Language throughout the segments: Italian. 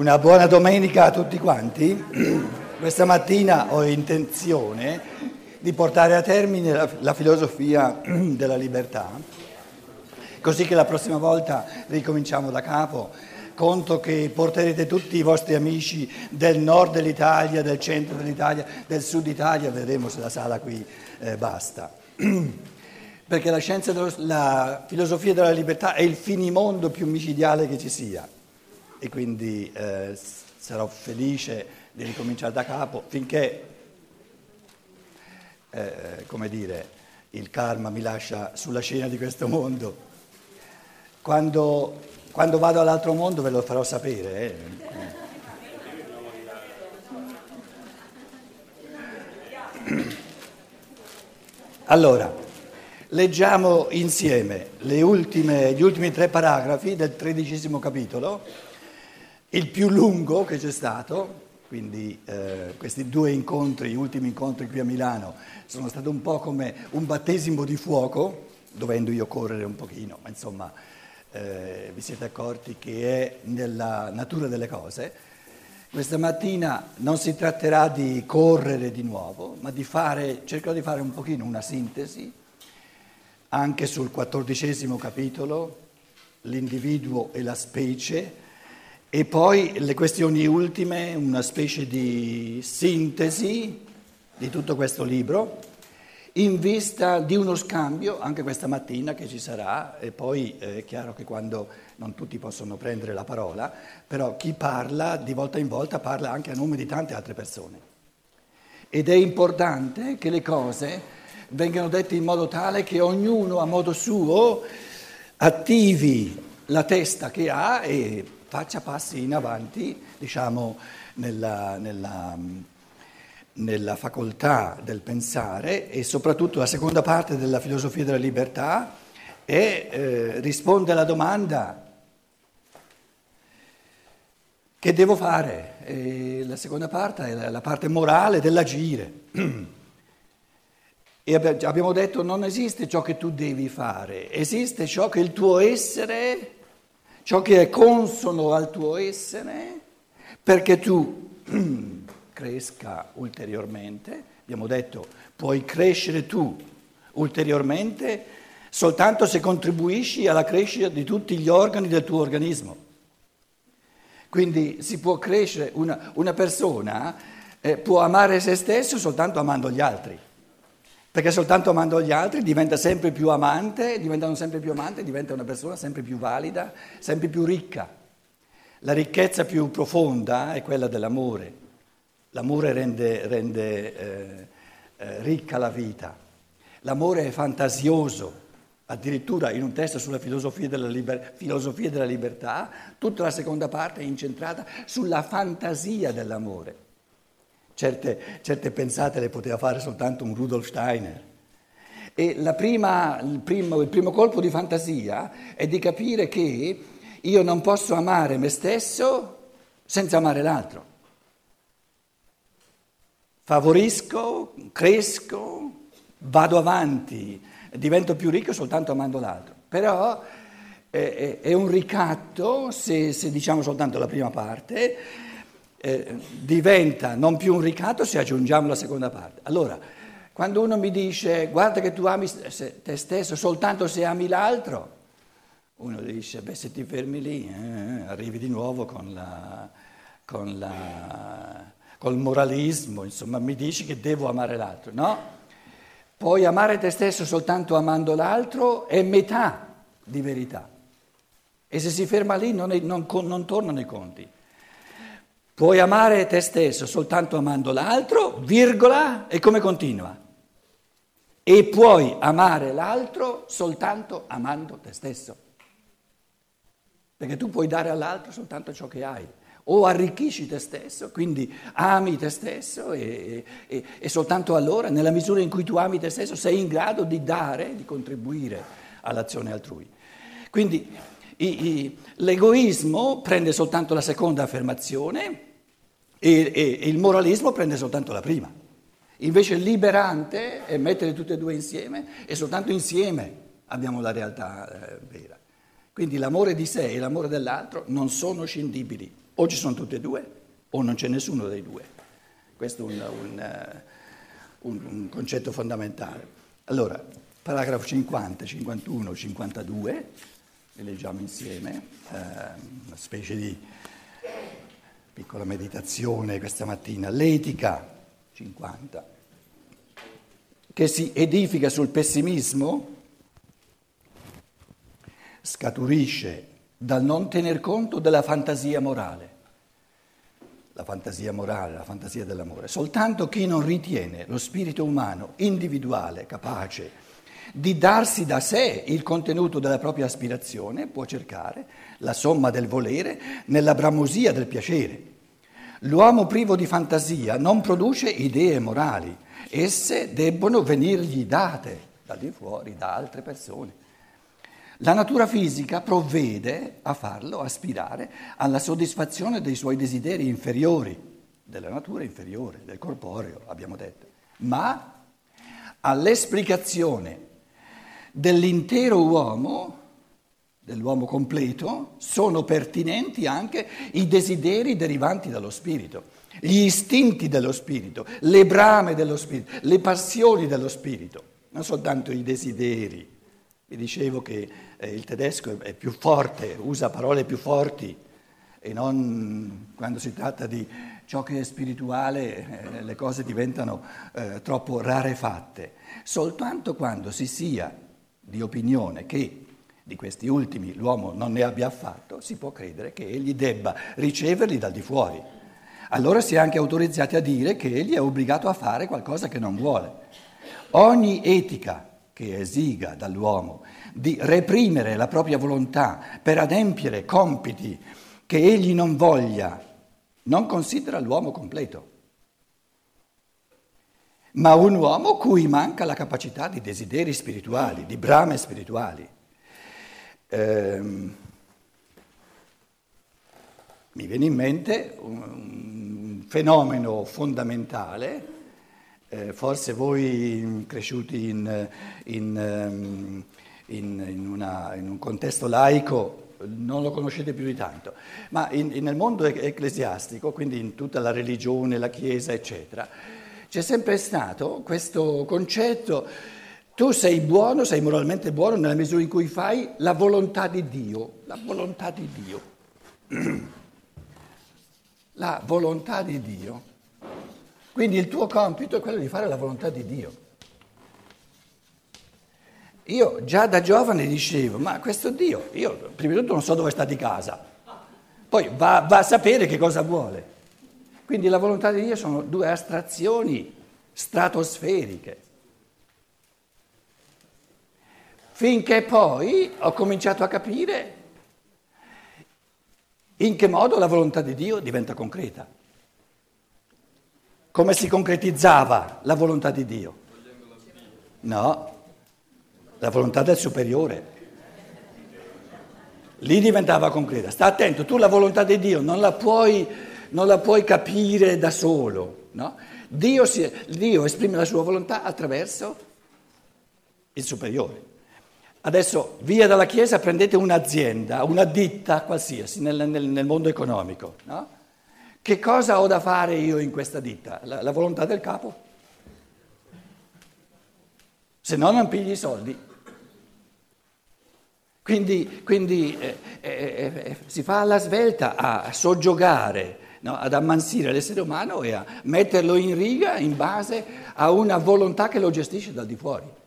Una buona domenica a tutti quanti. Questa mattina ho intenzione di portare a termine la, la, filosofia della libertà, così che la prossima volta ricominciamo da capo. Conto che porterete tutti i vostri amici del nord dell'Italia, del centro dell'Italia, del sud Italia, vedremo se la sala qui eh, basta. Perché la, dello, la filosofia della libertà è il finimondo più micidiale che ci sia e quindi eh, sarò felice di ricominciare da capo finché, eh, come dire, il karma mi lascia sulla scena di questo mondo. Quando, quando vado all'altro mondo ve lo farò sapere. Eh. Allora, leggiamo insieme ultime, gli ultimi tre paragrafi del tredicesimo capitolo il più lungo che c'è stato, quindi eh, questi due incontri, gli ultimi incontri qui a Milano, sono stati un po' come un battesimo di fuoco, dovendo io correre un pochino, ma insomma eh, vi siete accorti che è nella natura delle cose. Questa mattina non si tratterà di correre di nuovo, ma di fare, cercherò di fare un pochino una sintesi anche sul quattordicesimo capitolo, l'individuo e la specie, e poi le questioni ultime, una specie di sintesi di tutto questo libro, in vista di uno scambio, anche questa mattina che ci sarà, e poi è chiaro che quando non tutti possono prendere la parola, però chi parla di volta in volta parla anche a nome di tante altre persone. Ed è importante che le cose vengano dette in modo tale che ognuno a modo suo attivi la testa che ha e faccia passi in avanti, diciamo, nella, nella, nella facoltà del pensare e soprattutto la seconda parte della filosofia della libertà è eh, risponde alla domanda che devo fare? E la seconda parte è la parte morale dell'agire. E abbiamo detto non esiste ciò che tu devi fare, esiste ciò che il tuo essere ciò che è consono al tuo essere, perché tu cresca ulteriormente. Abbiamo detto, puoi crescere tu ulteriormente soltanto se contribuisci alla crescita di tutti gli organi del tuo organismo. Quindi si può crescere, una, una persona eh, può amare se stesso soltanto amando gli altri. Perché soltanto amando gli altri diventa sempre più amante, diventando sempre più amante, diventa una persona sempre più valida, sempre più ricca. La ricchezza più profonda è quella dell'amore. L'amore rende, rende eh, eh, ricca la vita. L'amore è fantasioso. Addirittura in un testo sulla filosofia della, liber- filosofia della libertà, tutta la seconda parte è incentrata sulla fantasia dell'amore. Certe, certe pensate le poteva fare soltanto un Rudolf Steiner. E prima, il, primo, il primo colpo di fantasia è di capire che io non posso amare me stesso senza amare l'altro. Favorisco, cresco, vado avanti, divento più ricco soltanto amando l'altro. Però è, è un ricatto se, se diciamo soltanto la prima parte eh, diventa non più un ricatto se aggiungiamo la seconda parte. Allora, quando uno mi dice guarda che tu ami te stesso soltanto se ami l'altro, uno dice beh se ti fermi lì eh, arrivi di nuovo con, la, con la, col moralismo, insomma mi dici che devo amare l'altro, no? Puoi amare te stesso soltanto amando l'altro è metà di verità. E se si ferma lì non, è, non, non tornano i conti. Puoi amare te stesso soltanto amando l'altro, virgola, e come continua? E puoi amare l'altro soltanto amando te stesso. Perché tu puoi dare all'altro soltanto ciò che hai. O arricchisci te stesso, quindi ami te stesso e, e, e soltanto allora, nella misura in cui tu ami te stesso, sei in grado di dare, di contribuire all'azione altrui. Quindi i, i, l'egoismo prende soltanto la seconda affermazione e, e, e il moralismo prende soltanto la prima. Invece il liberante è mettere tutte e due insieme e soltanto insieme abbiamo la realtà eh, vera. Quindi l'amore di sé e l'amore dell'altro non sono scindibili. O ci sono tutte e due o non c'è nessuno dei due. Questo è un, un, eh, un, un concetto fondamentale. Allora, paragrafo 50, 51, 52, li leggiamo insieme, eh, una specie di piccola meditazione questa mattina. L'etica 50, che si edifica sul pessimismo, scaturisce dal non tener conto della fantasia morale. La fantasia morale, la fantasia dell'amore. Soltanto chi non ritiene lo spirito umano individuale, capace di darsi da sé il contenuto della propria aspirazione, può cercare la somma del volere nella bramosia del piacere. L'uomo privo di fantasia non produce idee morali, esse debbono venirgli date da di fuori, da altre persone. La natura fisica provvede a farlo aspirare alla soddisfazione dei suoi desideri inferiori, della natura inferiore, del corporeo, abbiamo detto, ma all'esplicazione dell'intero uomo, dell'uomo completo, sono pertinenti anche i desideri derivanti dallo spirito, gli istinti dello spirito, le brame dello spirito, le passioni dello spirito, non soltanto i desideri. Vi dicevo che eh, il tedesco è più forte, usa parole più forti e non quando si tratta di ciò che è spirituale eh, le cose diventano eh, troppo rarefatte. Soltanto quando si sia di opinione che di questi ultimi l'uomo non ne abbia affatto, si può credere che egli debba riceverli dal di fuori. Allora si è anche autorizzati a dire che egli è obbligato a fare qualcosa che non vuole. Ogni etica che esiga dall'uomo di reprimere la propria volontà per adempiere compiti che egli non voglia, non considera l'uomo completo, ma un uomo cui manca la capacità di desideri spirituali, di brame spirituali. Ehm, mi viene in mente un fenomeno fondamentale eh, forse voi cresciuti in, in, ehm, in, una, in, un contesto laico non lo conoscete più di tanto, ma nel mondo ecclesiastico, quindi in tutta la religione, la Chiesa, eccetera, c'è sempre stato questo concetto, tu sei buono, sei moralmente buono nella misura in cui fai la volontà di Dio, la volontà di Dio. La volontà di Dio. Quindi il tuo compito è quello di fare la volontà di Dio. Io già da giovane dicevo, ma questo Dio, io prima di tutto non so dove sta di casa, poi va, va a sapere che cosa vuole. Quindi la volontà di Dio sono due astrazioni stratosferiche. Finché poi ho cominciato a capire in che modo la volontà di Dio diventa concreta come si concretizzava la volontà di Dio? No, la volontà del superiore. Lì diventava concreta. Sta attento, tu la volontà di Dio non la puoi, non la puoi capire da solo. No? Dio, si, Dio esprime la sua volontà attraverso il superiore. Adesso via dalla Chiesa prendete un'azienda, una ditta qualsiasi nel, nel, nel mondo economico. No? Che cosa ho da fare io in questa ditta? La, la volontà del capo? Se no non pigli i soldi. Quindi, quindi eh, eh, eh, si fa alla svelta a soggiogare, no, ad ammansire l'essere umano e a metterlo in riga in base a una volontà che lo gestisce dal di fuori.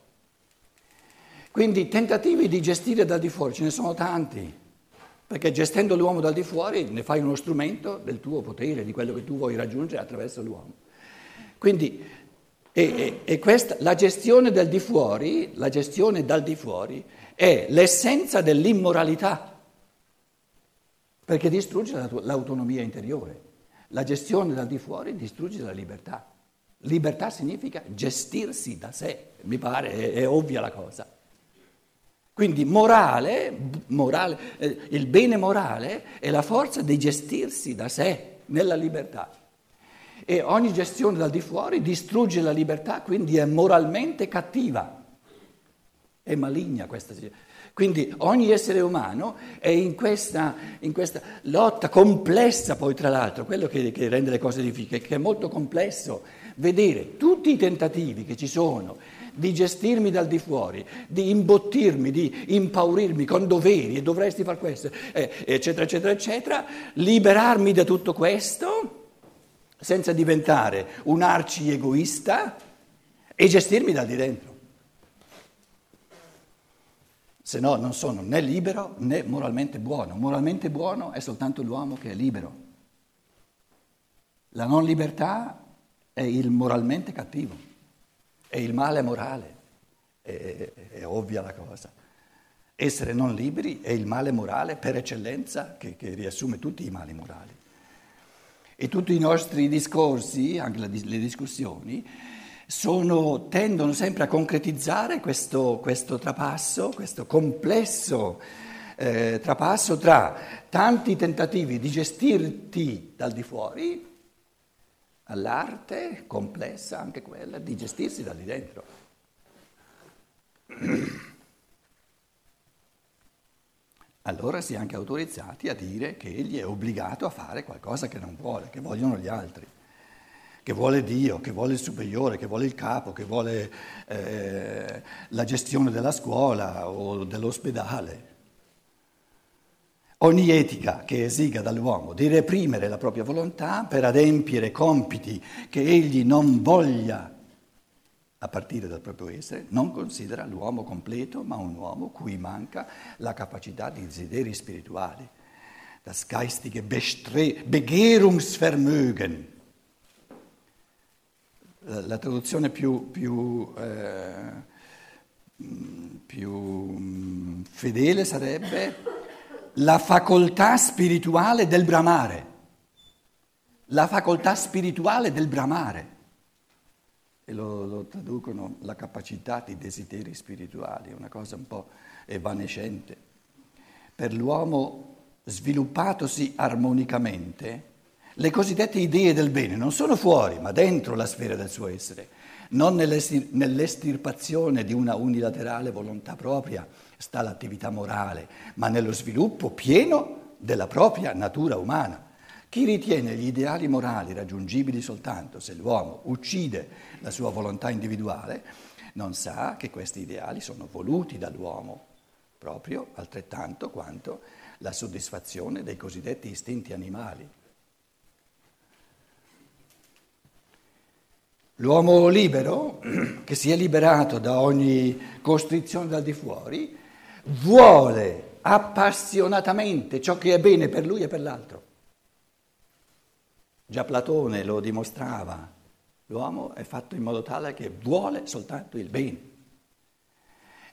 Quindi tentativi di gestire dal di fuori ce ne sono tanti perché gestendo l'uomo dal di fuori ne fai uno strumento del tuo potere, di quello che tu vuoi raggiungere attraverso l'uomo. Quindi e, e, e questa, la gestione del di fuori, la gestione dal di fuori è l'essenza dell'immoralità, perché distrugge la, l'autonomia interiore. La gestione dal di fuori distrugge la libertà. Libertà significa gestirsi da sé, mi pare, è, è ovvia la cosa. Quindi morale, morale eh, il bene morale è la forza di gestirsi da sé nella libertà. E ogni gestione dal di fuori distrugge la libertà, quindi è moralmente cattiva, è maligna questa. Quindi ogni essere umano è in questa, in questa lotta complessa, poi tra l'altro, quello che, che, rende le cose difficili, che è molto complesso, vedere tutti i tentativi che ci sono di gestirmi dal di fuori, di imbottirmi, di impaurirmi con doveri e dovresti fare questo, eccetera, eccetera, eccetera, liberarmi da tutto questo senza diventare un arci egoista e gestirmi da di dentro se no non sono né libero né moralmente buono. Moralmente buono è soltanto l'uomo che è libero. La non libertà è il moralmente cattivo, è il male morale, è, è ovvia la cosa. Essere non liberi è il male morale per eccellenza che, che riassume tutti i mali morali. E tutti i nostri discorsi, anche le discussioni, sono, tendono sempre a concretizzare questo, questo trapasso, questo complesso eh, trapasso tra tanti tentativi di gestirti dal di fuori all'arte complessa anche quella di gestirsi da di dentro. Allora si è anche autorizzati a dire che egli è obbligato a fare qualcosa che non vuole, che vogliono gli altri che vuole Dio, che vuole il superiore, che vuole il capo, che vuole eh, la gestione della scuola o dell'ospedale. Ogni etica che esiga dall'uomo di reprimere la propria volontà per adempiere compiti che egli non voglia a partire dal proprio essere, non considera l'uomo completo, ma un uomo cui manca la capacità di desideri spirituali. Das geistige Begehrungsvermögen la traduzione più, più, eh, più mm, fedele sarebbe la facoltà spirituale del bramare. La facoltà spirituale del bramare. E lo, lo traducono la capacità di desideri spirituali, una cosa un po' evanescente. Per l'uomo sviluppatosi armonicamente, le cosiddette idee del bene non sono fuori, ma dentro la sfera del suo essere, non nell'estirpazione di una unilaterale volontà propria sta l'attività morale, ma nello sviluppo pieno della propria natura umana. Chi ritiene gli ideali morali raggiungibili soltanto se l'uomo uccide la sua volontà individuale, non sa che questi ideali sono voluti dall'uomo, proprio altrettanto quanto la soddisfazione dei cosiddetti istinti animali. L'uomo libero, che si è liberato da ogni costrizione dal di fuori, vuole appassionatamente ciò che è bene per lui e per l'altro. Già Platone lo dimostrava, l'uomo è fatto in modo tale che vuole soltanto il bene.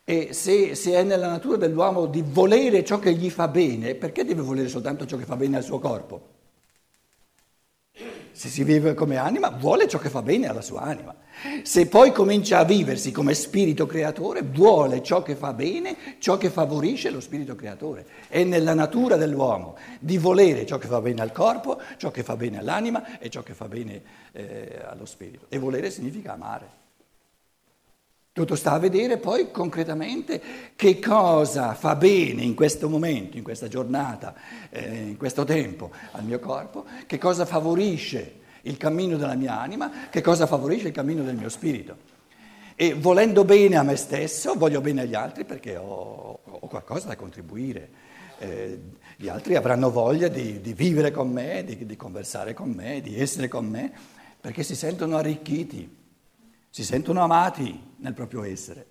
E se, se, è nella natura dell'uomo di volere ciò che gli fa bene, perché deve volere soltanto ciò che fa bene al suo corpo? Se si vive come anima, vuole ciò che fa bene alla sua anima. Se poi comincia a viversi come spirito creatore, vuole ciò che fa bene, ciò che favorisce lo spirito creatore. È nella natura dell'uomo di volere ciò che fa bene al corpo, ciò che fa bene all'anima e ciò che fa bene eh, allo spirito. E volere significa amare. Tutto sta a vedere poi concretamente che cosa fa bene in questo momento, in questa giornata, eh, in questo tempo al mio corpo, che cosa favorisce il cammino della mia anima, che cosa favorisce il cammino del mio spirito. E volendo bene a me stesso, voglio bene agli altri perché ho, ho qualcosa da contribuire. Eh, gli altri avranno voglia di, di vivere con me, di, di conversare con me, di essere con me, perché si sentono arricchiti si sentono amati nel proprio essere.